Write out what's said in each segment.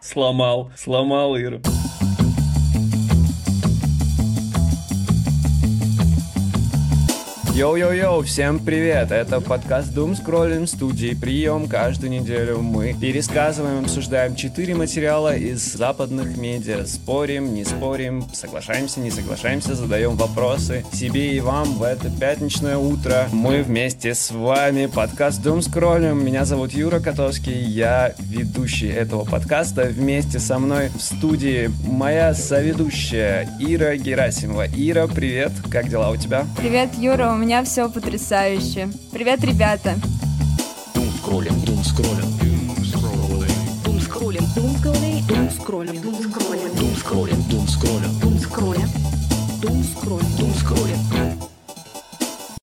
Сломал, сломал Иру. Йоу-йоу-йоу, всем привет! Это подкаст Doom Scrolling студии Прием. Каждую неделю мы пересказываем, обсуждаем четыре материала из западных медиа. Спорим, не спорим, соглашаемся, не соглашаемся, задаем вопросы себе и вам в это пятничное утро. Мы вместе с вами. Подкаст Doom Scrolling. Меня зовут Юра Котовский, я ведущий этого подкаста. Вместе со мной в студии моя соведущая Ира Герасимова. Ира, привет, как дела у тебя? Привет, Юра, у меня меня все потрясающе. Привет, ребята.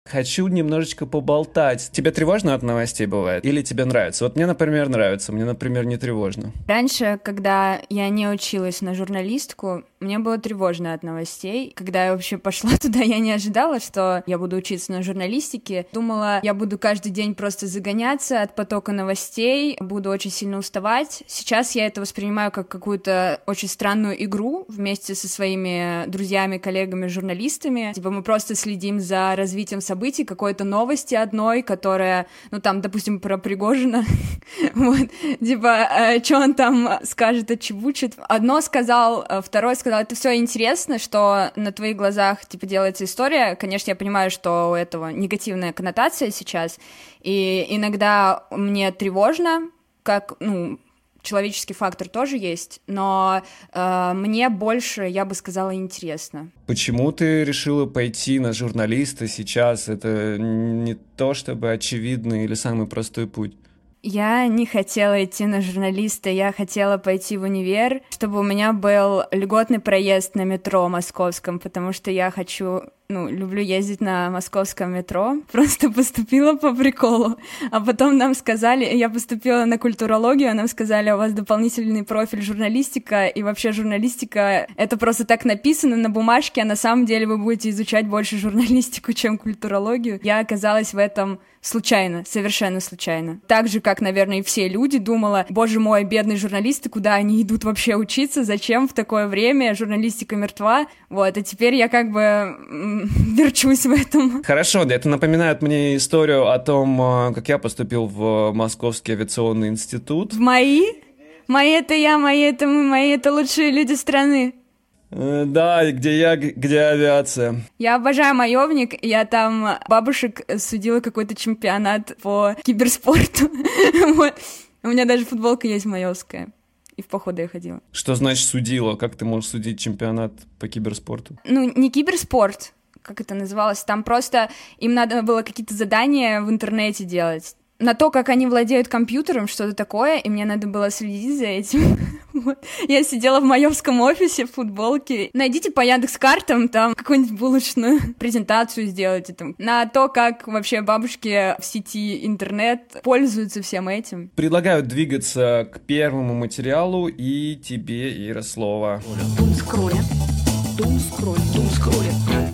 Хочу немножечко поболтать. Тебе тревожно от новостей бывает? Или тебе нравится? Вот мне, например, нравится, мне, например, не тревожно. Раньше, когда я не училась на журналистку, мне было тревожно от новостей. Когда я вообще пошла туда, я не ожидала, что я буду учиться на журналистике. Думала, я буду каждый день просто загоняться от потока новостей, буду очень сильно уставать. Сейчас я это воспринимаю как какую-то очень странную игру вместе со своими друзьями, коллегами, журналистами. Типа мы просто следим за развитием событий какой-то новости одной, которая, ну, там, допустим, про Пригожина, вот, типа, э, что он там скажет, отчебучит. Одно сказал, э, второе сказал, это все интересно, что на твоих глазах, типа, делается история. Конечно, я понимаю, что у этого негативная коннотация сейчас, и иногда мне тревожно, как, ну, человеческий фактор тоже есть, но э, мне больше, я бы сказала, интересно. Почему ты решила пойти на журналиста сейчас? Это не то чтобы очевидный или самый простой путь. Я не хотела идти на журналиста, я хотела пойти в универ, чтобы у меня был льготный проезд на метро московском, потому что я хочу ну, люблю ездить на московском метро, просто поступила по приколу. А потом нам сказали, я поступила на культурологию, а нам сказали, у вас дополнительный профиль журналистика, и вообще журналистика, это просто так написано на бумажке, а на самом деле вы будете изучать больше журналистику, чем культурологию. Я оказалась в этом случайно, совершенно случайно. Так же, как, наверное, и все люди, думала, боже мой, бедные журналисты, куда они идут вообще учиться, зачем в такое время, журналистика мертва, вот, а теперь я как бы верчусь в этом. Хорошо, это напоминает мне историю о том, э, как я поступил в Московский авиационный институт. В мои? Мои это я, мои это мы, мои это лучшие люди страны. Э, да, где я, где авиация. Я обожаю маевник. Я там бабушек судила какой-то чемпионат по киберспорту. вот. У меня даже футболка есть маевская. И в походы я ходила. Что значит судила? Как ты можешь судить чемпионат по киберспорту? Ну, не киберспорт, как это называлось, там просто им надо было какие-то задания в интернете делать на то, как они владеют компьютером, что-то такое, и мне надо было следить за этим. вот. Я сидела в маевском офисе в футболке. Найдите по Яндекс картам там какую-нибудь булочную презентацию сделайте там на то, как вообще бабушки в сети интернет пользуются всем этим. Предлагаю двигаться к первому материалу и тебе, Ира, слово. Дум скролля, дум скролля, дум скролля.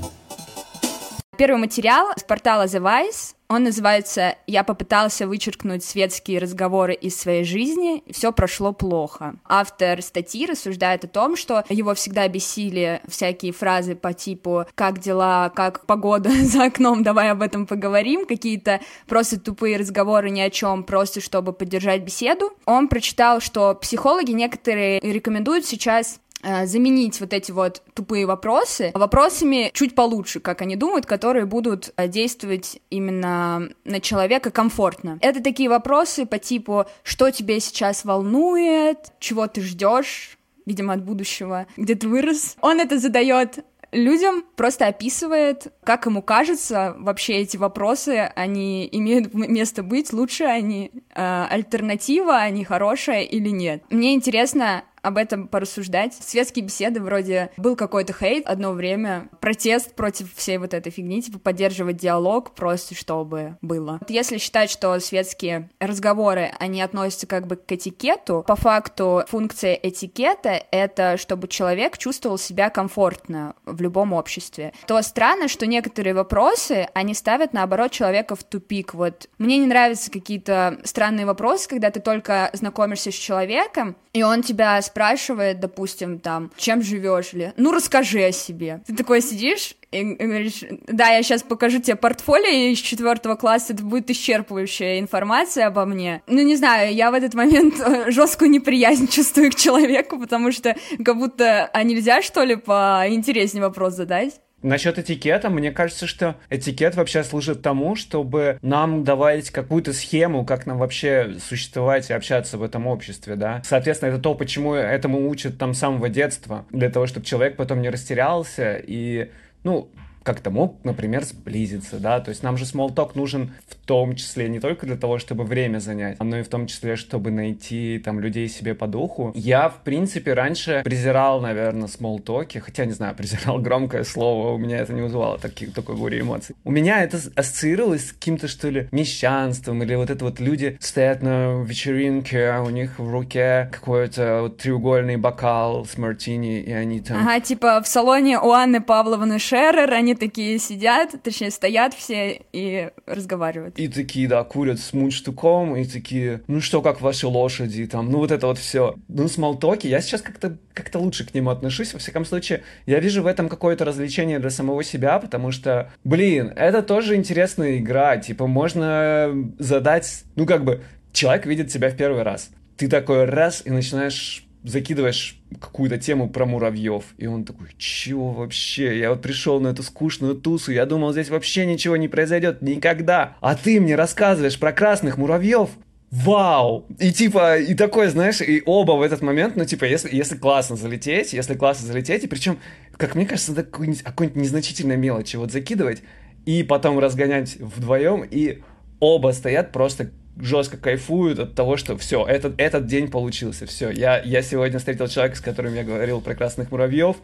Первый материал с портала The Vice. Он называется «Я попытался вычеркнуть светские разговоры из своей жизни, все прошло плохо». Автор статьи рассуждает о том, что его всегда бесили всякие фразы по типу «Как дела? Как погода за окном? Давай об этом поговорим». Какие-то просто тупые разговоры ни о чем, просто чтобы поддержать беседу. Он прочитал, что психологи некоторые рекомендуют сейчас заменить вот эти вот тупые вопросы вопросами чуть получше, как они думают, которые будут э, действовать именно на человека комфортно. Это такие вопросы по типу, что тебе сейчас волнует, чего ты ждешь, видимо, от будущего, где ты вырос. Он это задает людям просто описывает, как ему кажется, вообще эти вопросы, они имеют место быть, лучше они э, альтернатива, они хорошая или нет. Мне интересно, об этом порассуждать. Светские беседы вроде был какой-то хейт одно время, протест против всей вот этой фигни, типа поддерживать диалог просто чтобы было. Вот если считать, что светские разговоры, они относятся как бы к этикету, по факту функция этикета — это чтобы человек чувствовал себя комфортно в любом обществе. То странно, что некоторые вопросы, они ставят, наоборот, человека в тупик. Вот мне не нравятся какие-то странные вопросы, когда ты только знакомишься с человеком, и он тебя спрашивает, допустим, там, чем живешь ли? Ну, расскажи о себе. Ты такой сидишь и говоришь, да, я сейчас покажу тебе портфолио из четвертого класса, это будет исчерпывающая информация обо мне. Ну, не знаю, я в этот момент жесткую неприязнь чувствую к человеку, потому что как будто, а нельзя, что ли, поинтереснее вопрос задать? Насчет этикета, мне кажется, что этикет вообще служит тому, чтобы нам давать какую-то схему, как нам вообще существовать и общаться в этом обществе, да. Соответственно, это то, почему этому учат там с самого детства, для того, чтобы человек потом не растерялся и, ну, как-то мог, например, сблизиться, да, то есть нам же смолток нужен в том числе не только для того, чтобы время занять, но и в том числе, чтобы найти там людей себе по духу. Я, в принципе, раньше презирал, наверное, смолтоки, хотя, не знаю, презирал громкое слово, у меня это не вызывало таких, такой бури эмоций. У меня это ассоциировалось с каким-то, что ли, мещанством, или вот это вот люди стоят на вечеринке, а у них в руке какой-то вот треугольный бокал с мартини, и они там... Ага, типа в салоне у Анны Павловны Шерер они такие сидят, точнее, стоят все и разговаривают. И такие, да, курят с мундштуком, и такие, ну что, как ваши лошади, там, ну вот это вот все. Ну, смолтоки, я сейчас как-то как лучше к нему отношусь, во всяком случае, я вижу в этом какое-то развлечение для самого себя, потому что, блин, это тоже интересная игра, типа, можно задать, ну, как бы, человек видит тебя в первый раз. Ты такой раз и начинаешь закидываешь какую-то тему про муравьев, и он такой, чего вообще? Я вот пришел на эту скучную тусу, я думал, здесь вообще ничего не произойдет никогда, а ты мне рассказываешь про красных муравьев? Вау! И типа, и такой, знаешь, и оба в этот момент, ну, типа, если, если классно залететь, если классно залететь, и причем, как мне кажется, надо какую-нибудь, какую-нибудь незначительной мелочи вот закидывать, и потом разгонять вдвоем, и оба стоят просто жестко кайфуют от того, что все, этот, этот день получился, все. Я, я сегодня встретил человека, с которым я говорил про красных муравьев,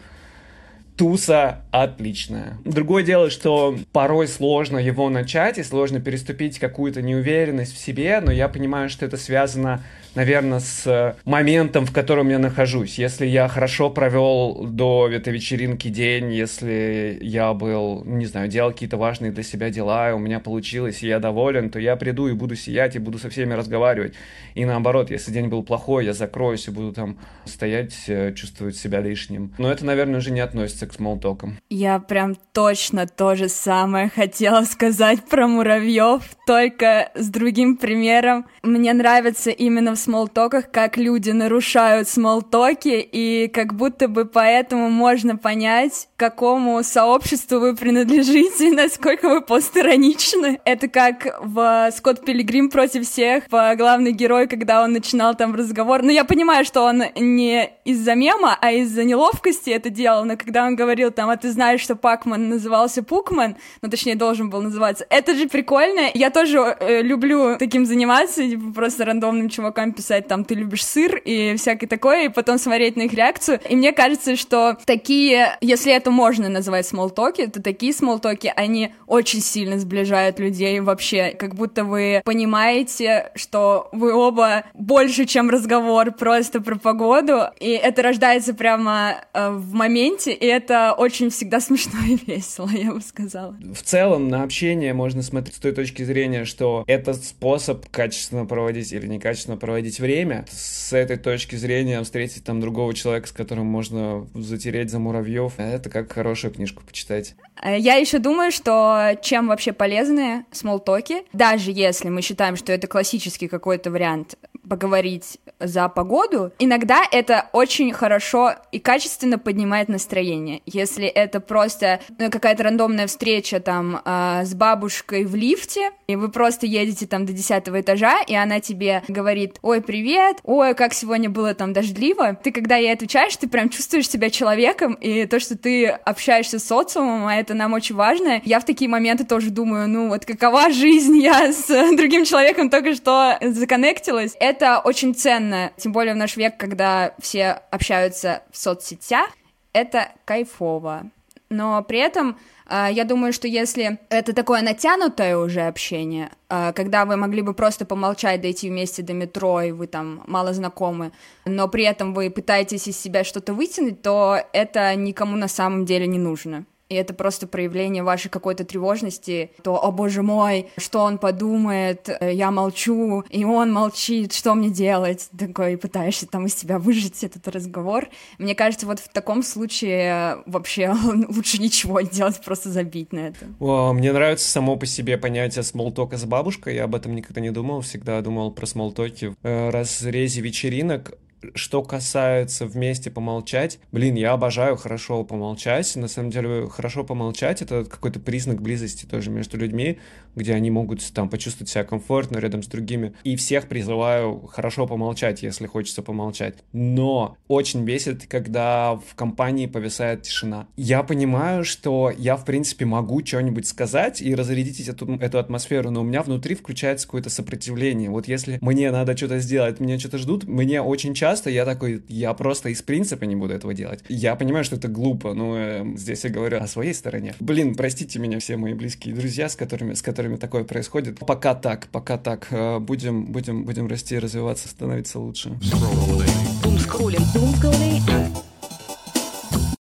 туса отличная. Другое дело, что порой сложно его начать и сложно переступить какую-то неуверенность в себе, но я понимаю, что это связано наверное, с моментом, в котором я нахожусь. Если я хорошо провел до этой вечеринки день, если я был, не знаю, делал какие-то важные для себя дела, и у меня получилось, и я доволен, то я приду и буду сиять, и буду со всеми разговаривать. И наоборот, если день был плохой, я закроюсь и буду там стоять, э, чувствовать себя лишним. Но это, наверное, уже не относится к смолтокам. Я прям точно то же самое хотела сказать про муравьев, только с другим примером. Мне нравится именно в смолтоках, как люди нарушают смолтоки, и как будто бы поэтому можно понять, какому сообществу вы принадлежите, насколько вы постироничны. Это как в Скотт Пилигрим против всех, в главный герой, когда он начинал там разговор. Но ну, я понимаю, что он не из-за мема, а из-за неловкости это делал, но когда он говорил там, а ты знаешь, что Пакман назывался Пукман, ну точнее должен был называться, это же прикольно. Я тоже э, люблю таким заниматься, типа, просто рандомным чувакам писать там, ты любишь сыр? и всякое такое, и потом смотреть на их реакцию. И мне кажется, что такие, если это можно назвать смолтоки, то такие смолтоки, они очень сильно сближают людей вообще, как будто вы понимаете, что вы оба больше, чем разговор просто про погоду, и это рождается прямо э, в моменте, и это очень всегда смешно и весело, я бы сказала. В целом на общение можно смотреть с той точки зрения, что это способ качественно проводить или некачественно проводить время. С этой точки зрения встретить там другого человека, с которым можно затереть за муравьев, это как хорошую книжку почитать. Э, я еще думаю, что чем вообще полезны смолтоки, даже если мы считаем, что это классический какой-то вариант поговорить за погоду, иногда это очень хорошо и качественно поднимает настроение. Если это просто ну, какая-то рандомная встреча там э, с бабушкой в лифте, и вы просто едете там до десятого этажа, и она тебе говорит, ой, привет, ой, как сегодня было там дождливо, ты когда ей отвечаешь, ты прям чувствуешь себя человеком, и то, что ты общаешься с социумом, а это нам очень важно, я в такие моменты тоже думаю, ну вот какова жизнь, я с другим человеком только что законнектилась, это очень ценно, тем более в наш век, когда все общаются в соцсетях, это кайфово. Но при этом э, я думаю, что если это такое натянутое уже общение, э, когда вы могли бы просто помолчать, дойти вместе до метро, и вы там мало знакомы, но при этом вы пытаетесь из себя что-то вытянуть, то это никому на самом деле не нужно и это просто проявление вашей какой-то тревожности, то, о боже мой, что он подумает, э, я молчу, и он молчит, что мне делать? Такой, пытаешься там из себя выжить этот разговор. Мне кажется, вот в таком случае вообще лучше ничего не делать, просто забить на это. О, мне нравится само по себе понятие смолтока с бабушкой, я об этом никогда не думал, всегда думал про смолтоки в э, разрезе вечеринок, что касается вместе помолчать, блин, я обожаю хорошо помолчать. На самом деле, хорошо помолчать — это какой-то признак близости тоже между людьми, где они могут там почувствовать себя комфортно рядом с другими. И всех призываю хорошо помолчать, если хочется помолчать. Но очень бесит, когда в компании повисает тишина. Я понимаю, что я, в принципе, могу что-нибудь сказать и разрядить эту, эту атмосферу, но у меня внутри включается какое-то сопротивление. Вот если мне надо что-то сделать, меня что-то ждут, мне очень часто часто я такой, я просто из принципа не буду этого делать. Я понимаю, что это глупо, но э, здесь я говорю о своей стороне. Блин, простите меня все мои близкие друзья, с которыми, с которыми такое происходит. Пока так, пока так. Э, будем, будем, будем расти, развиваться, становиться лучше.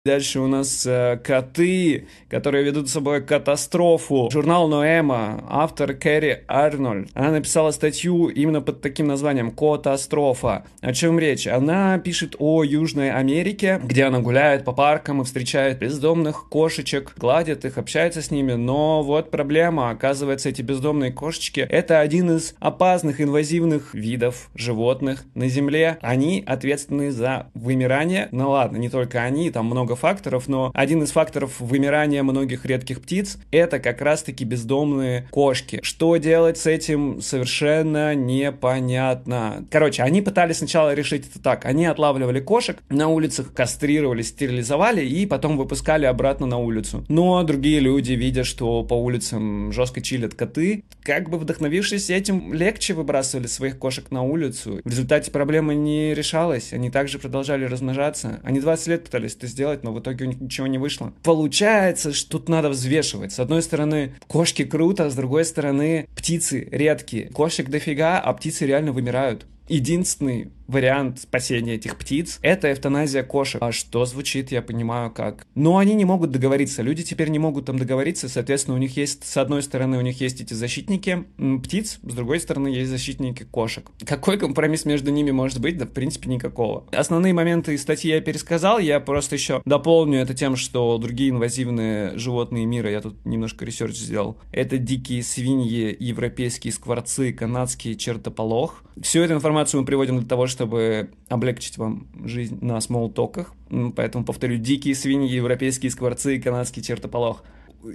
Дальше у нас э, коты, которые ведут с собой катастрофу. Журнал Ноэма, автор Кэрри Арнольд. Она написала статью именно под таким названием «Катастрофа». О чем речь? Она пишет о Южной Америке, где она гуляет по паркам и встречает бездомных кошечек, гладит их, общается с ними. Но вот проблема. Оказывается, эти бездомные кошечки — это один из опасных инвазивных видов животных на Земле. Они ответственны за вымирание. Ну ладно, не только они, там много много факторов, но один из факторов вымирания многих редких птиц — это как раз-таки бездомные кошки. Что делать с этим совершенно непонятно. Короче, они пытались сначала решить это так. Они отлавливали кошек, на улицах кастрировали, стерилизовали и потом выпускали обратно на улицу. Но другие люди, видя, что по улицам жестко чилят коты, как бы вдохновившись этим, легче выбрасывали своих кошек на улицу. В результате проблема не решалась, они также продолжали размножаться. Они 20 лет пытались это сделать, но в итоге у них ничего не вышло. Получается, что тут надо взвешивать. С одной стороны, кошки круто, а с другой стороны, птицы редкие. Кошек дофига, а птицы реально вымирают. Единственный вариант спасения этих птиц — это эвтаназия кошек. А что звучит, я понимаю, как. Но они не могут договориться. Люди теперь не могут там договориться. Соответственно, у них есть, с одной стороны, у них есть эти защитники птиц, с другой стороны, есть защитники кошек. Какой компромисс между ними может быть? Да, в принципе, никакого. Основные моменты из статьи я пересказал. Я просто еще дополню это тем, что другие инвазивные животные мира, я тут немножко research сделал, это дикие свиньи, европейские скворцы, канадский чертополох. Всю эту информацию мы приводим для того, чтобы облегчить вам жизнь на small talk ах. Поэтому повторю, дикие свиньи, европейские скворцы и канадский чертополох.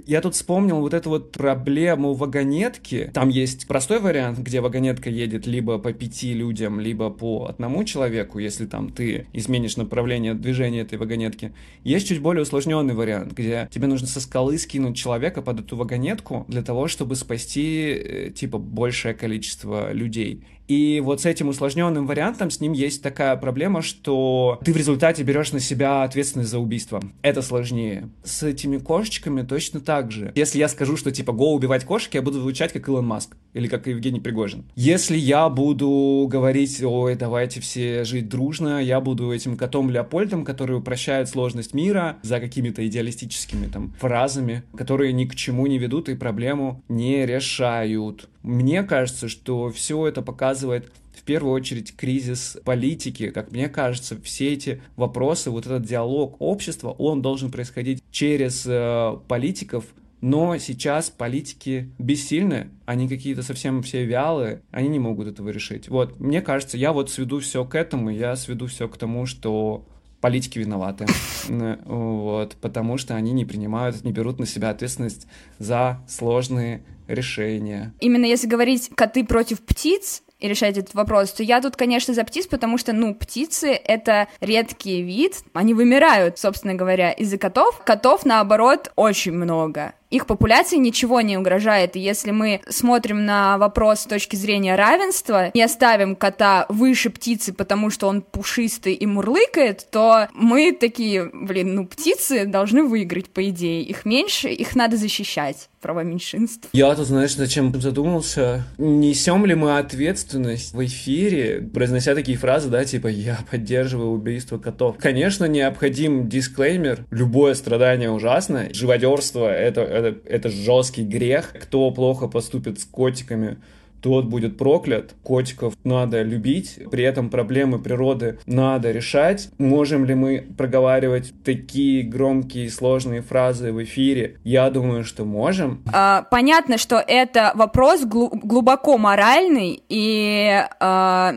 Я тут вспомнил вот эту вот проблему вагонетки. Там есть простой вариант, где вагонетка едет либо по пяти людям, либо по одному человеку, если там ты изменишь направление движения этой вагонетки. Есть чуть более усложненный вариант, где тебе нужно со скалы скинуть человека под эту вагонетку для того, чтобы спасти, э, типа, большее количество людей. И вот с этим усложненным вариантом с ним есть такая проблема, что ты в результате берешь на себя ответственность за убийство. Это сложнее. С этими кошечками точно так же. Если я скажу, что типа го убивать кошек, я буду звучать как Илон Маск или как Евгений Пригожин. Если я буду говорить, ой, давайте все жить дружно, я буду этим котом Леопольдом, который упрощает сложность мира за какими-то идеалистическими там фразами, которые ни к чему не ведут и проблему не решают. Мне кажется, что все это показывает в первую очередь кризис политики. Как мне кажется, все эти вопросы, вот этот диалог общества, он должен происходить через э, политиков, но сейчас политики бессильны, они какие-то совсем все вялые, они не могут этого решить. Вот, мне кажется, я вот сведу все к этому, я сведу все к тому, что политики виноваты. Вот, потому что они не принимают, не берут на себя ответственность за сложные решения. Именно если говорить коты против птиц, и решать этот вопрос, то я тут, конечно, за птиц, потому что, ну, птицы — это редкий вид, они вымирают, собственно говоря, из-за котов. Котов, наоборот, очень много их популяции ничего не угрожает. И если мы смотрим на вопрос с точки зрения равенства, не оставим кота выше птицы, потому что он пушистый и мурлыкает, то мы такие, блин, ну птицы должны выиграть, по идее. Их меньше, их надо защищать права меньшинств. Я тут, знаешь, зачем задумался? Несем ли мы ответственность в эфире, произнося такие фразы, да, типа «я поддерживаю убийство котов». Конечно, необходим дисклеймер. Любое страдание ужасно. Живодерство — это это, это жесткий грех. Кто плохо поступит с котиками, тот будет проклят. Котиков надо любить, при этом проблемы природы надо решать. Можем ли мы проговаривать такие громкие сложные фразы в эфире? Я думаю, что можем. А, понятно, что это вопрос глубоко моральный, и а,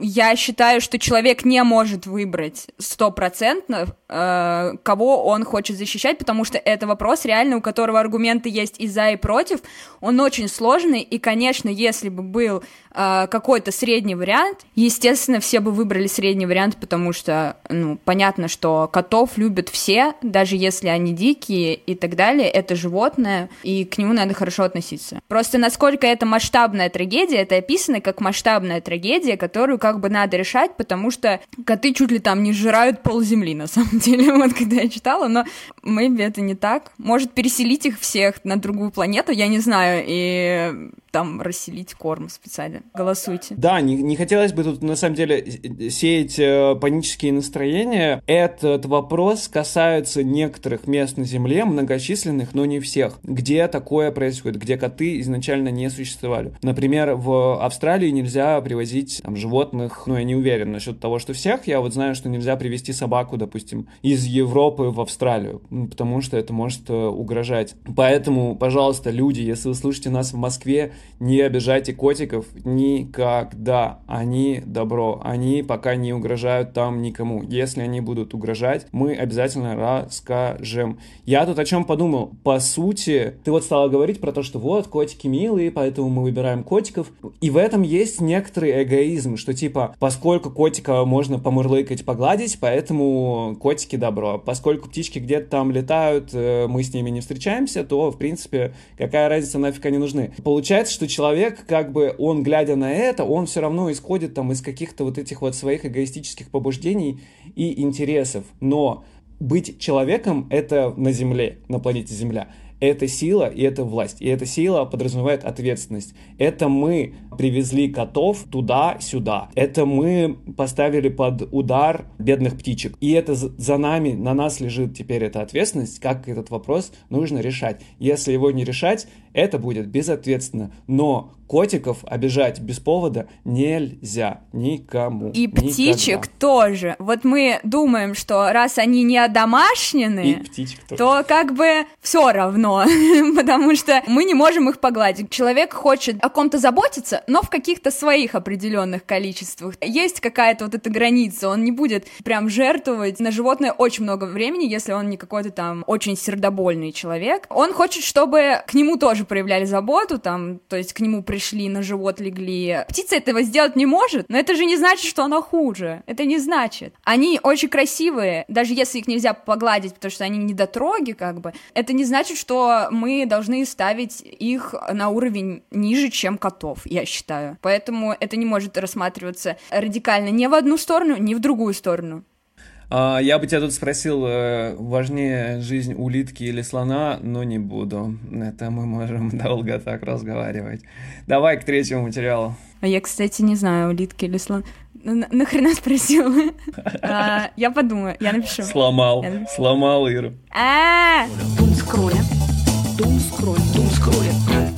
я считаю, что человек не может выбрать стопроцентно, э, кого он хочет защищать, потому что это вопрос реально, у которого аргументы есть и за, и против. Он очень сложный, и, конечно, если бы был э, какой-то средний вариант, естественно, все бы выбрали средний вариант, потому что, ну, понятно, что котов любят все, даже если они дикие и так далее, это животное, и к нему надо хорошо относиться. Просто насколько это масштабная трагедия, это описано как масштабная трагедия, которую как бы надо решать, потому что коты чуть ли там не сжирают пол земли, на самом деле, вот когда я читала, но maybe это не так. Может переселить их всех на другую планету, я не знаю, и там расселить корм специально. Голосуйте. Да, не, не хотелось бы тут на самом деле сеять э, панические настроения. Этот вопрос касается некоторых мест на Земле, многочисленных, но не всех, где такое происходит, где коты изначально не существовали. Например, в Австралии нельзя привозить там, животных, ну я не уверен насчет того, что всех, я вот знаю, что нельзя привезти собаку, допустим, из Европы в Австралию, потому что это может э, угрожать. Поэтому, пожалуйста, люди, если вы слышите нас в Москве, не обижайте котиков никогда. Они добро. Они пока не угрожают там никому. Если они будут угрожать, мы обязательно расскажем. Я тут о чем подумал. По сути, ты вот стала говорить про то, что вот, котики милые, поэтому мы выбираем котиков. И в этом есть некоторый эгоизм, что типа, поскольку котика можно помурлыкать, погладить, поэтому котики добро. Поскольку птички где-то там летают, э, мы с ними не встречаемся, то, в принципе, какая разница, нафиг они нужны. Получается, что человек, как бы он, глядя на это, он все равно исходит там из каких-то вот этих вот своих эгоистических побуждений и интересов. Но быть человеком — это на Земле, на планете Земля это сила и это власть. И эта сила подразумевает ответственность. Это мы привезли котов туда-сюда. Это мы поставили под удар бедных птичек. И это за нами, на нас лежит теперь эта ответственность, как этот вопрос нужно решать. Если его не решать, это будет безответственно. Но котиков обижать без повода нельзя никому. И никогда. птичек тоже. Вот мы думаем, что раз они не одомашнены, то как бы все равно, потому что мы не можем их погладить. Человек хочет о ком-то заботиться, но в каких-то своих определенных количествах. Есть какая-то вот эта граница, он не будет прям жертвовать на животное очень много времени, если он не какой-то там очень сердобольный человек. Он хочет, чтобы к нему тоже проявляли заботу, там, то есть к нему пришли, на живот легли. Птица этого сделать не может, но это же не значит, что она хуже. Это не значит. Они очень красивые, даже если их нельзя погладить, потому что они недотроги, как бы. Это не значит, что мы должны ставить их на уровень ниже, чем котов, я считаю. Поэтому это не может рассматриваться радикально ни в одну сторону, ни в другую сторону. А, я бы тебя тут спросил, э, важнее жизнь улитки или слона, но не буду. Это мы можем долго так разговаривать. Давай к третьему материалу. А я, кстати, не знаю, улитки или слон. Нахрена спросил? А, я подумаю, я напишу. Сломал, сломал Иру. А! Скролля, дум скролля, дум скролля.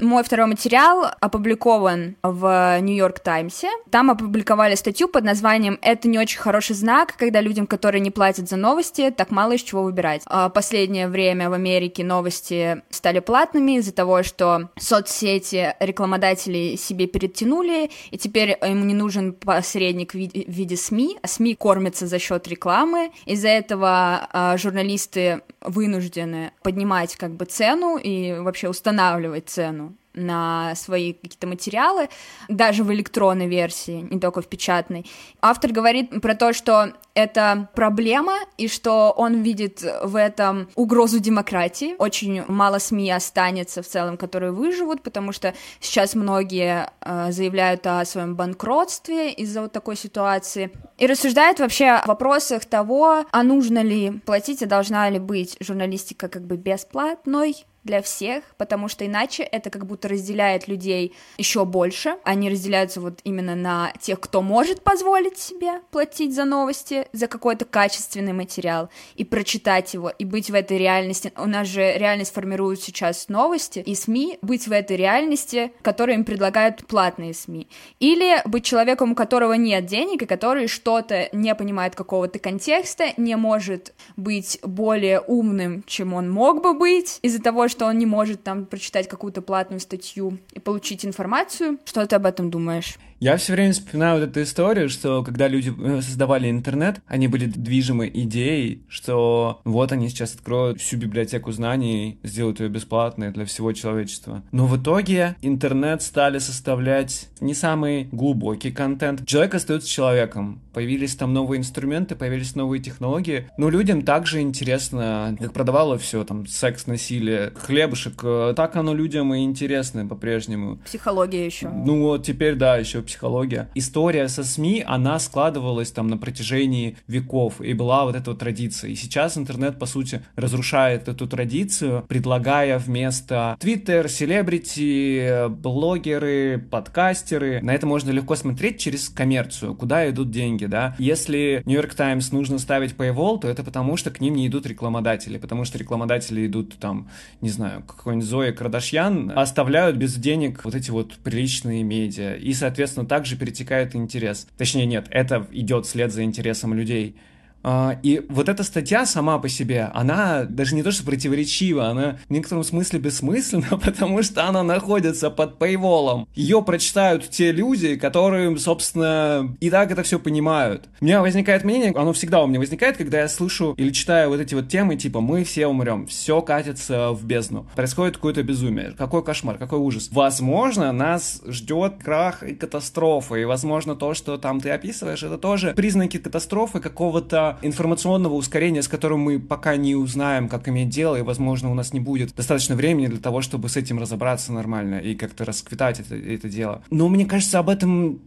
Мой второй материал опубликован в Нью-Йорк Таймсе. Там опубликовали статью под названием «Это не очень хороший знак, когда людям, которые не платят за новости, так мало из чего выбирать». А последнее время в Америке новости стали платными из-за того, что соцсети рекламодатели себе перетянули, и теперь ему не нужен посредник в виде СМИ. СМИ кормятся за счет рекламы. Из-за этого а, журналисты вынуждены поднимать как бы цену и вообще устанавливать цену на свои какие-то материалы, даже в электронной версии, не только в печатной. Автор говорит про то, что это проблема, и что он видит в этом угрозу демократии. Очень мало СМИ останется в целом, которые выживут, потому что сейчас многие э, заявляют о своем банкротстве из-за вот такой ситуации. И рассуждает вообще о вопросах того, а нужно ли платить, а должна ли быть журналистика как бы бесплатной, для всех, потому что иначе это как будто разделяет людей еще больше. Они разделяются вот именно на тех, кто может позволить себе платить за новости, за какой-то качественный материал, и прочитать его, и быть в этой реальности. У нас же реальность формируют сейчас новости и СМИ, быть в этой реальности, которую им предлагают платные СМИ. Или быть человеком, у которого нет денег, и который что-то не понимает какого-то контекста, не может быть более умным, чем он мог бы быть, из-за того, что он не может там прочитать какую-то платную статью и получить информацию. Что ты об этом думаешь? Я все время вспоминаю вот эту историю, что когда люди э, создавали интернет, они были движимы идеей, что вот они сейчас откроют всю библиотеку знаний, сделают ее бесплатной для всего человечества. Но в итоге интернет стали составлять не самый глубокий контент. Человек остается человеком. Появились там новые инструменты, появились новые технологии. Но людям также интересно, как продавало все, там, секс, насилие, хлебушек. Э, так оно людям и интересно по-прежнему. Психология еще. Ну вот теперь, да, еще психология. История со СМИ, она складывалась там на протяжении веков, и была вот эта вот традиция. И сейчас интернет, по сути, разрушает эту традицию, предлагая вместо Twitter, селебрити, блогеры, подкастеры. На это можно легко смотреть через коммерцию, куда идут деньги, да. Если New York Times нужно ставить paywall, то это потому, что к ним не идут рекламодатели, потому что рекламодатели идут там, не знаю, какой-нибудь Зоя Кардашьян, оставляют без денег вот эти вот приличные медиа. И, соответственно, соответственно, также перетекает интерес. Точнее, нет, это идет вслед за интересом людей. А, и вот эта статья сама по себе, она даже не то что противоречива, она в некотором смысле бессмысленна, потому что она находится под пейволом. Ее прочитают те люди, которые, собственно, и так это все понимают. У меня возникает мнение, оно всегда у меня возникает, когда я слышу или читаю вот эти вот темы, типа «мы все умрем», все катится в бездну, происходит какое-то безумие, какой кошмар, какой ужас. Возможно, нас ждет крах и катастрофа, и возможно то, что там ты описываешь, это тоже признаки катастрофы какого-то информационного ускорения, с которым мы пока не узнаем, как иметь дело, и, возможно, у нас не будет достаточно времени для того, чтобы с этим разобраться нормально и как-то расквитать это, это дело. Но мне кажется, об этом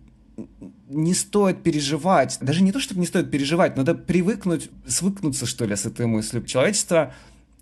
не стоит переживать. Даже не то, чтобы не стоит переживать, надо привыкнуть, свыкнуться, что ли, с этой мыслью. Человечество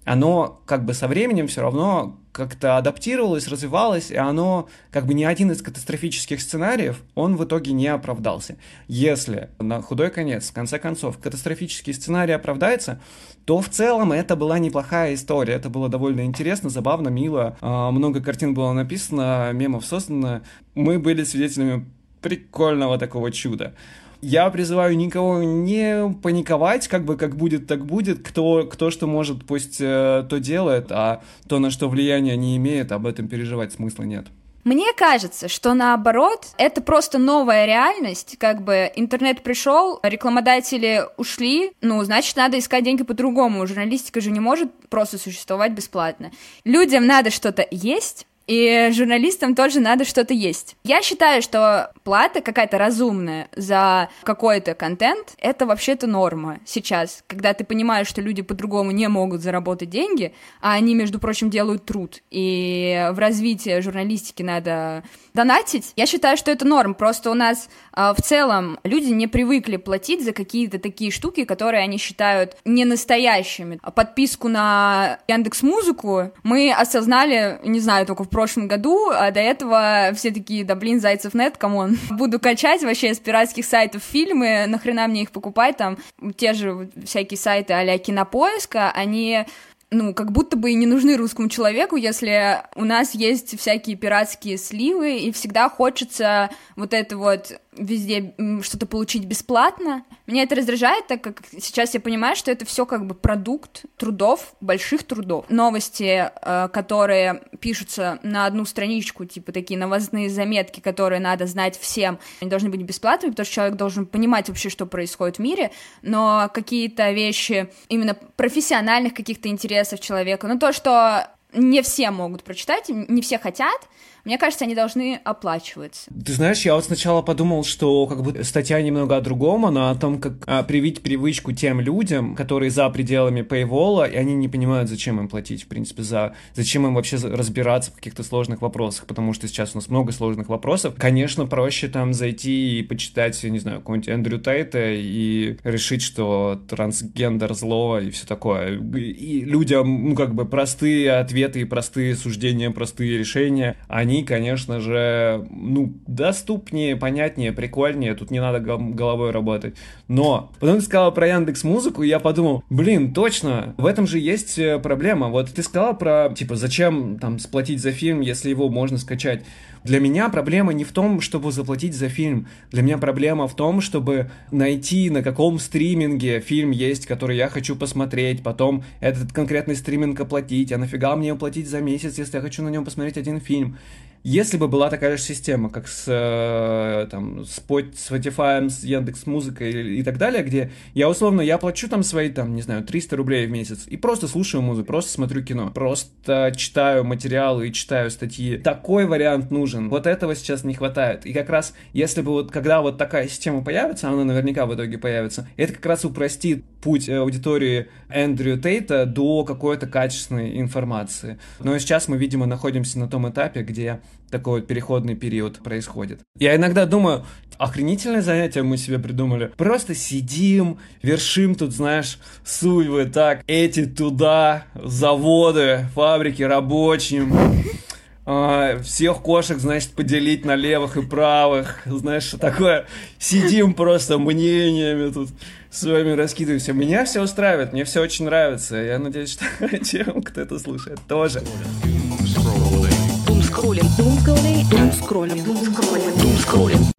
оно как бы со временем все равно как-то адаптировалось, развивалось, и оно как бы ни один из катастрофических сценариев, он в итоге не оправдался. Если на худой конец, в конце концов, катастрофический сценарий оправдается, то в целом это была неплохая история, это было довольно интересно, забавно, мило, а, много картин было написано, мемов создано, мы были свидетелями прикольного такого чуда я призываю никого не паниковать, как бы как будет, так будет. Кто, кто что может, пусть э, то делает, а то, на что влияние не имеет, об этом переживать смысла нет. Мне кажется, что наоборот, это просто новая реальность, как бы интернет пришел, рекламодатели ушли, ну, значит, надо искать деньги по-другому, журналистика же не может просто существовать бесплатно. Людям надо что-то есть, и журналистам тоже надо что-то есть. Я считаю, что плата какая-то разумная за какой-то контент — это вообще-то норма сейчас, когда ты понимаешь, что люди по-другому не могут заработать деньги, а они, между прочим, делают труд. И в развитии журналистики надо донатить. Я считаю, что это норм. Просто у нас э, в целом люди не привыкли платить за какие-то такие штуки, которые они считают не настоящими. Подписку на Яндекс Музыку мы осознали, не знаю, только в прошлом году, а до этого все такие, да блин, Зайцев нет, come on. Буду качать вообще с пиратских сайтов фильмы, нахрена мне их покупать, там те же всякие сайты а-ля Кинопоиска, они ну, как будто бы и не нужны русскому человеку, если у нас есть всякие пиратские сливы, и всегда хочется вот это вот везде что-то получить бесплатно. Меня это раздражает, так как сейчас я понимаю, что это все как бы продукт трудов, больших трудов. Новости, э, которые пишутся на одну страничку, типа такие новостные заметки, которые надо знать всем, они должны быть бесплатными, потому что человек должен понимать вообще, что происходит в мире, но какие-то вещи именно профессиональных каких-то интересов человека, ну то, что не все могут прочитать, не все хотят, мне кажется, они должны оплачиваться. Ты знаешь, я вот сначала подумал, что как бы статья немного о другом, она о том, как а, привить привычку тем людям, которые за пределами Paywall, и они не понимают, зачем им платить, в принципе, за зачем им вообще разбираться в каких-то сложных вопросах, потому что сейчас у нас много сложных вопросов. Конечно, проще там зайти и почитать, я не знаю, какого-нибудь Эндрю Тейта и решить, что трансгендер зло и все такое. И людям, ну, как бы простые ответы и простые суждения, простые решения, они они, конечно же, ну, доступнее, понятнее, прикольнее, тут не надо головой работать. Но потом ты сказала про Яндекс Музыку, и я подумал, блин, точно, в этом же есть э, проблема. Вот ты сказала про, типа, зачем там сплатить за фильм, если его можно скачать. Для меня проблема не в том, чтобы заплатить за фильм. Для меня проблема в том, чтобы найти, на каком стриминге фильм есть, который я хочу посмотреть, потом этот конкретный стриминг оплатить, а нафига мне оплатить за месяц, если я хочу на нем посмотреть один фильм. Если бы была такая же система, как с, э, там, с Spotify, с Яндекс Музыкой и, так далее, где я условно, я плачу там свои, там, не знаю, 300 рублей в месяц и просто слушаю музыку, просто смотрю кино, просто читаю материалы и читаю статьи. Такой вариант нужен. Вот этого сейчас не хватает. И как раз, если бы вот, когда вот такая система появится, она наверняка в итоге появится, это как раз упростит путь аудитории Эндрю Тейта до какой-то качественной информации. Но сейчас мы, видимо, находимся на том этапе, где такой вот переходный период происходит. Я иногда думаю, охренительное занятие мы себе придумали. Просто сидим, вершим тут, знаешь, суйвы так, эти туда, заводы, фабрики рабочим. А, всех кошек, значит, поделить на левых и правых. Знаешь, такое? Сидим просто мнениями тут с вами раскидываемся. Меня все устраивает, мне все очень нравится. Я надеюсь, что тем, кто это слушает, тоже.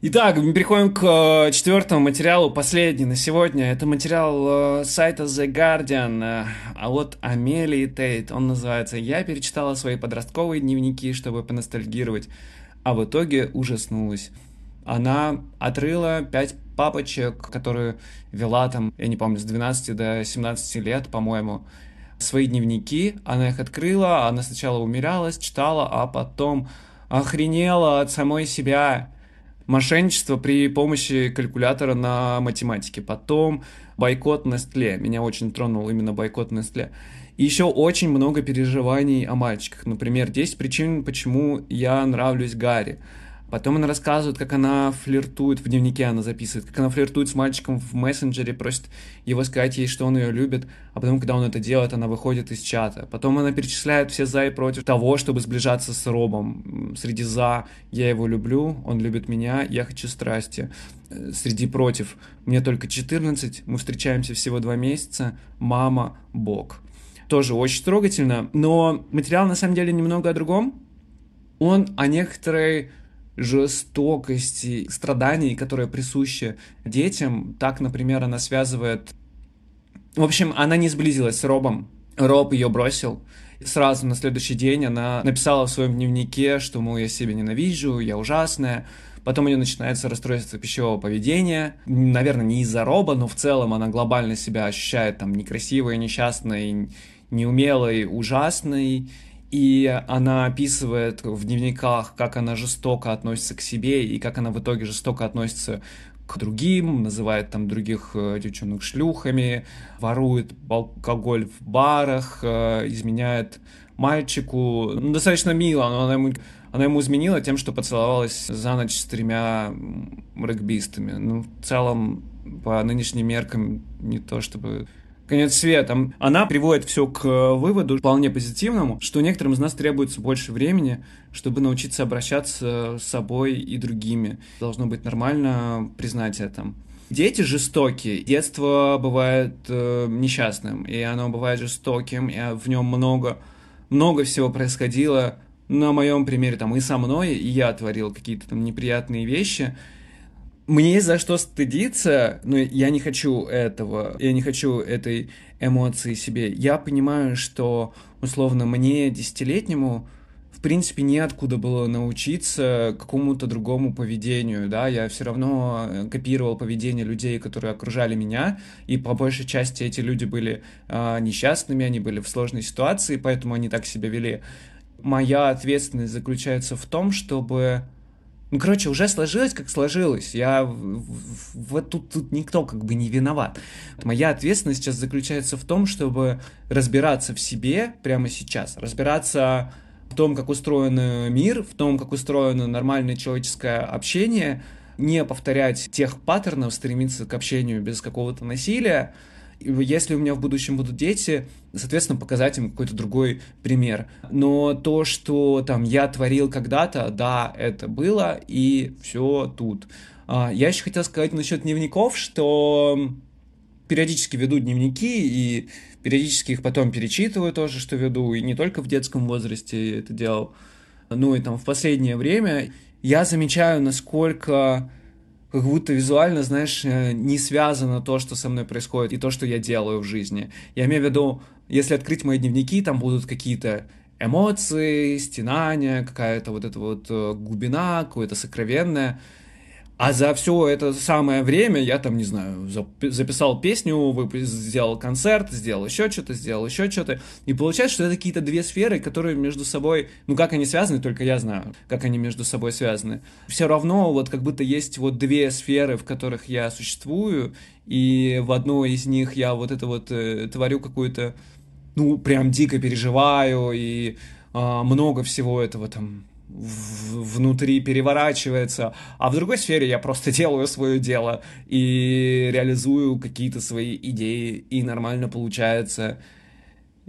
Итак, мы переходим к э, четвертому материалу, последний на сегодня. Это материал э, сайта The Guardian э, а вот Амелии Тейт. Он называется «Я перечитала свои подростковые дневники, чтобы поностальгировать, а в итоге ужаснулась». Она отрыла пять папочек, которые вела там, я не помню, с 12 до 17 лет, по-моему, свои дневники, она их открыла, она сначала умиралась, читала, а потом охренела от самой себя. Мошенничество при помощи калькулятора на математике. Потом бойкот Нестле. Меня очень тронул именно бойкот Нестле. И еще очень много переживаний о мальчиках. Например, 10 причин, почему я нравлюсь Гарри. Потом она рассказывает, как она флиртует, в дневнике она записывает, как она флиртует с мальчиком в мессенджере, просит его сказать ей, что он ее любит, а потом, когда он это делает, она выходит из чата. Потом она перечисляет все за и против того, чтобы сближаться с Робом. Среди за «я его люблю», «он любит меня», «я хочу страсти». Среди против «мне только 14», «мы встречаемся всего два месяца», «мама», «бог». Тоже очень трогательно, но материал на самом деле немного о другом. Он о некоторой жестокости, страданий, которые присущи детям. Так, например, она связывает... В общем, она не сблизилась с Робом. Роб ее бросил. Сразу на следующий день она написала в своем дневнике, что, мол, я себя ненавижу, я ужасная. Потом у нее начинается расстройство пищевого поведения. Наверное, не из-за Роба, но в целом она глобально себя ощущает там некрасивой, несчастной, неумелой, ужасной и она описывает в дневниках, как она жестоко относится к себе и как она в итоге жестоко относится к другим, называет там других э, девчонок шлюхами, ворует алкоголь в барах, э, изменяет мальчику. Ну, достаточно мило, но она ему, она ему изменила тем, что поцеловалась за ночь с тремя регбистами. Ну, в целом, по нынешним меркам, не то чтобы конец света. Она приводит все к э, выводу, вполне позитивному, что некоторым из нас требуется больше времени, чтобы научиться обращаться с собой и другими. Должно быть нормально признать это. Дети жестокие, детство бывает э, несчастным, и оно бывает жестоким, и в нем много, много всего происходило. На моем примере там и со мной, и я творил какие-то там неприятные вещи. Мне есть за что стыдиться, но я не хочу этого, я не хочу этой эмоции себе. Я понимаю, что, условно, мне, десятилетнему, в принципе, неоткуда было научиться какому-то другому поведению, да, я все равно э, копировал поведение людей, которые окружали меня, и по большей части эти люди были э, несчастными, они были в сложной ситуации, поэтому они так себя вели. Моя ответственность заключается в том, чтобы ну, короче, уже сложилось, как сложилось. Я вот тут, тут никто как бы не виноват. Моя ответственность сейчас заключается в том, чтобы разбираться в себе прямо сейчас, разбираться в том, как устроен мир, в том, как устроено нормальное человеческое общение, не повторять тех паттернов, стремиться к общению без какого-то насилия. Если у меня в будущем будут дети, соответственно, показать им какой-то другой пример. Но то, что там я творил когда-то, да, это было, и все тут. А, я еще хотел сказать насчет дневников, что периодически веду дневники, и периодически их потом перечитываю тоже, что веду, и не только в детском возрасте это делал, ну и там в последнее время, я замечаю, насколько как будто визуально, знаешь, э, не связано то, что со мной происходит, и то, что я делаю в жизни. Я имею в виду, если открыть мои дневники, там будут какие-то эмоции, стенания, какая-то вот эта вот э, глубина, какое-то сокровенное. А за все это самое время я там, не знаю, записал песню, сделал концерт, сделал еще что-то, сделал еще что-то. И получается, что это какие-то две сферы, которые между собой, ну как они связаны, только я знаю, как они между собой связаны. Все равно вот как будто есть вот две сферы, в которых я существую, и в одной из них я вот это вот э, творю какую-то, ну прям дико переживаю, и э, много всего этого там внутри переворачивается, а в другой сфере я просто делаю свое дело и реализую какие-то свои идеи, и нормально получается.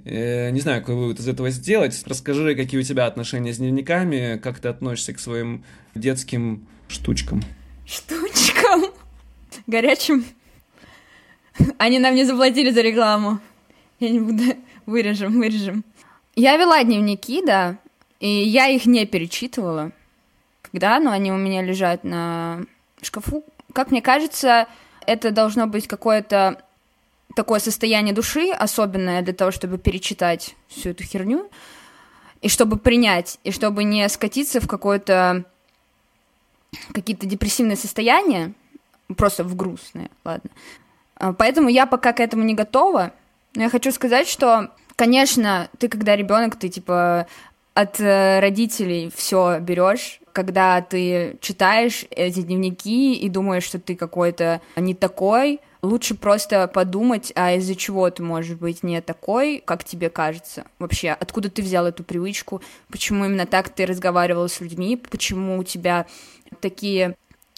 Э, не знаю, какой вывод из этого сделать. Расскажи, какие у тебя отношения с дневниками, как ты относишься к своим детским штучкам. Штучкам? Горячим? Они нам не заплатили за рекламу. Я не буду... Вырежем, вырежем. Я вела дневники, да, и я их не перечитывала. Когда, но они у меня лежат на шкафу. Как мне кажется, это должно быть какое-то такое состояние души особенное для того, чтобы перечитать всю эту херню, и чтобы принять, и чтобы не скатиться в какое-то какие-то депрессивные состояния, просто в грустные, ладно. А, поэтому я пока к этому не готова. Но я хочу сказать, что, конечно, ты когда ребенок, ты типа от э, родителей все берешь, когда ты читаешь эти дневники и думаешь, что ты какой-то не такой, лучше просто подумать, а из-за чего ты можешь быть не такой, как тебе кажется. Вообще, откуда ты взял эту привычку, почему именно так ты разговаривал с людьми, почему у тебя такие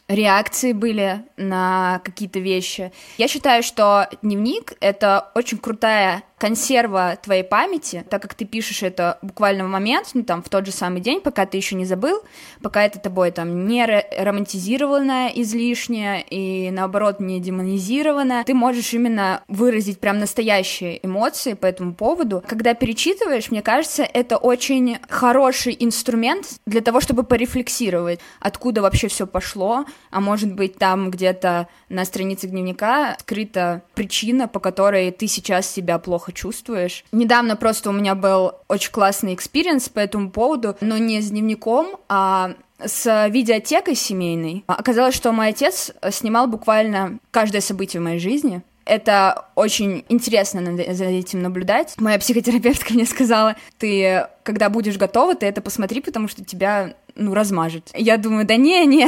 реакции были на какие-то вещи. Я считаю, что дневник — это очень крутая консерва твоей памяти, так как ты пишешь это буквально в момент, ну там в тот же самый день, пока ты еще не забыл, пока это тобой там не романтизированное излишнее и наоборот не демонизированное, ты можешь именно выразить прям настоящие эмоции по этому поводу. Когда перечитываешь, мне кажется, это очень хороший инструмент для того, чтобы порефлексировать, откуда вообще все пошло, а может быть там где-то на странице дневника скрыта причина, по которой ты сейчас себя плохо плохо чувствуешь. Недавно просто у меня был очень классный experience по этому поводу, но не с дневником, а с видеотекой семейной. Оказалось, что мой отец снимал буквально каждое событие в моей жизни. Это очень интересно за этим наблюдать. Моя психотерапевтка мне сказала, ты, когда будешь готова, ты это посмотри, потому что тебя ну, размажет. Я думаю, да не, не,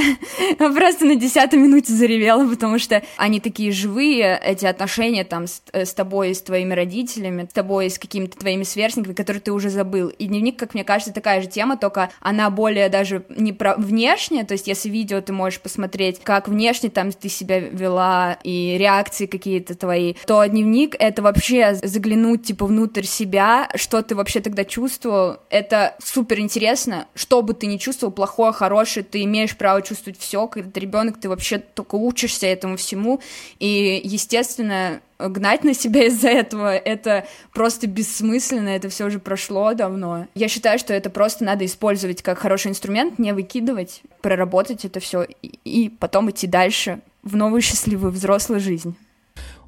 просто на десятой минуте заревела, потому что они такие живые, эти отношения там с, э, с тобой, с твоими родителями, с тобой, с какими-то твоими сверстниками, которые ты уже забыл. И дневник, как мне кажется, такая же тема, только она более даже не про внешне, то есть если видео ты можешь посмотреть, как внешне там ты себя вела и реакции какие-то твои, то дневник — это вообще заглянуть, типа, внутрь себя, что ты вообще тогда чувствовал, это супер интересно, что бы ты ни чувствовал, чувствовал плохое, хорошее, ты имеешь право чувствовать все, когда ты ребенок, ты вообще только учишься этому всему, и, естественно, гнать на себя из-за этого, это просто бессмысленно, это все уже прошло давно. Я считаю, что это просто надо использовать как хороший инструмент, не выкидывать, проработать это все и, и потом идти дальше в новую счастливую взрослую жизнь.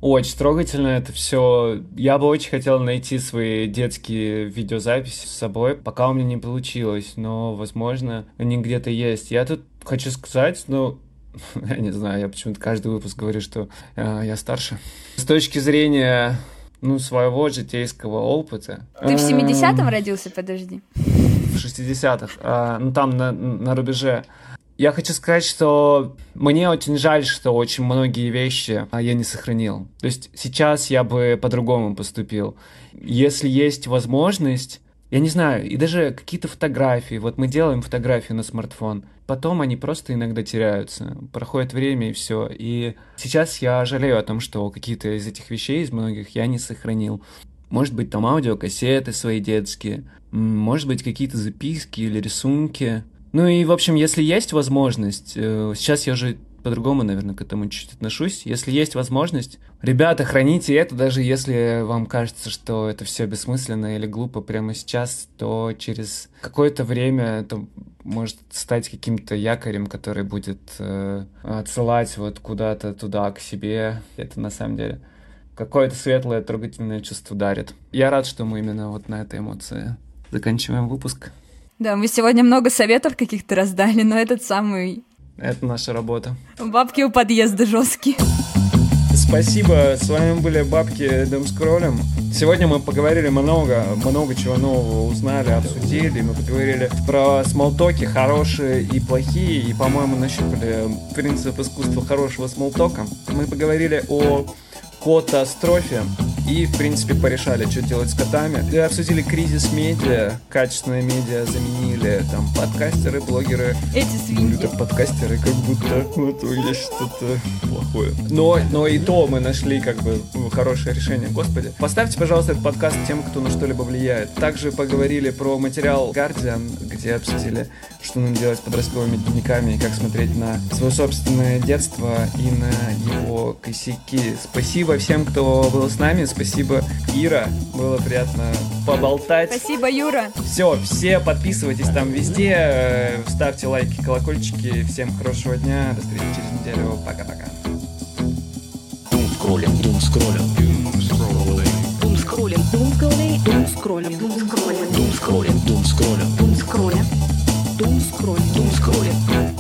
Очень трогательно это все. Я бы очень хотел найти свои детские видеозаписи с собой, пока у меня не получилось, но, возможно, они где-то есть. Я тут хочу сказать, ну, я не знаю, я почему-то каждый выпуск говорю, что э, я старше. С точки зрения, ну, своего житейского опыта. Ты в 70-м родился, подожди? В 60-х. Э, ну, там на, на рубеже. Я хочу сказать, что мне очень жаль, что очень многие вещи а, я не сохранил. То есть сейчас я бы по-другому поступил. Если есть возможность, я не знаю, и даже какие-то фотографии. Вот мы делаем фотографии на смартфон, потом они просто иногда теряются. Проходит время и все. И сейчас я жалею о том, что какие-то из этих вещей, из многих, я не сохранил. Может быть, там аудиокассеты свои детские, может быть, какие-то записки или рисунки. Ну и, в общем, если есть возможность, э, сейчас я уже по-другому, наверное, к этому чуть отношусь. Если есть возможность, ребята, храните это, даже если вам кажется, что это все бессмысленно или глупо прямо сейчас, то через какое-то время это может стать каким-то якорем, который будет э, отсылать вот куда-то туда, к себе. Это на самом деле какое-то светлое, трогательное чувство дарит. Я рад, что мы именно вот на этой эмоции заканчиваем выпуск. Да, мы сегодня много советов каких-то раздали, но этот самый... Это наша работа. Бабки у подъезда жесткие. Спасибо, с вами были Бабки Дым Скроллем. Сегодня мы поговорили много, много чего нового узнали, обсудили. Мы поговорили про смолтоки, хорошие и плохие, и, по-моему, нащупали принцип искусства хорошего смолтока. Мы поговорили о катастрофе и, в принципе, порешали, что делать с котами. И обсудили кризис медиа, качественное медиа заменили, там, подкастеры, блогеры. Эти свиньи. Это подкастеры, как будто вот есть что-то плохое. Но, но и то мы нашли, как бы, хорошее решение. Господи. Поставьте, пожалуйста, этот подкаст тем, кто на что-либо влияет. Также поговорили про материал Guardian, где обсудили, что нам делать с подростковыми дневниками и как смотреть на свое собственное детство и на его косяки. Спасибо всем, кто был с нами. Спасибо, Ира. Было приятно поболтать. Спасибо, Юра. Все, все подписывайтесь там везде, э, ставьте лайки, колокольчики. Всем хорошего дня. До встречи через неделю. Пока-пока. Думскроллинг, думскроллинг, думскроллинг, думскроллинг, думскроллинг, думскроллинг, думскроллинг, думскроллинг, думскроллинг, думскроллинг, думскроллинг.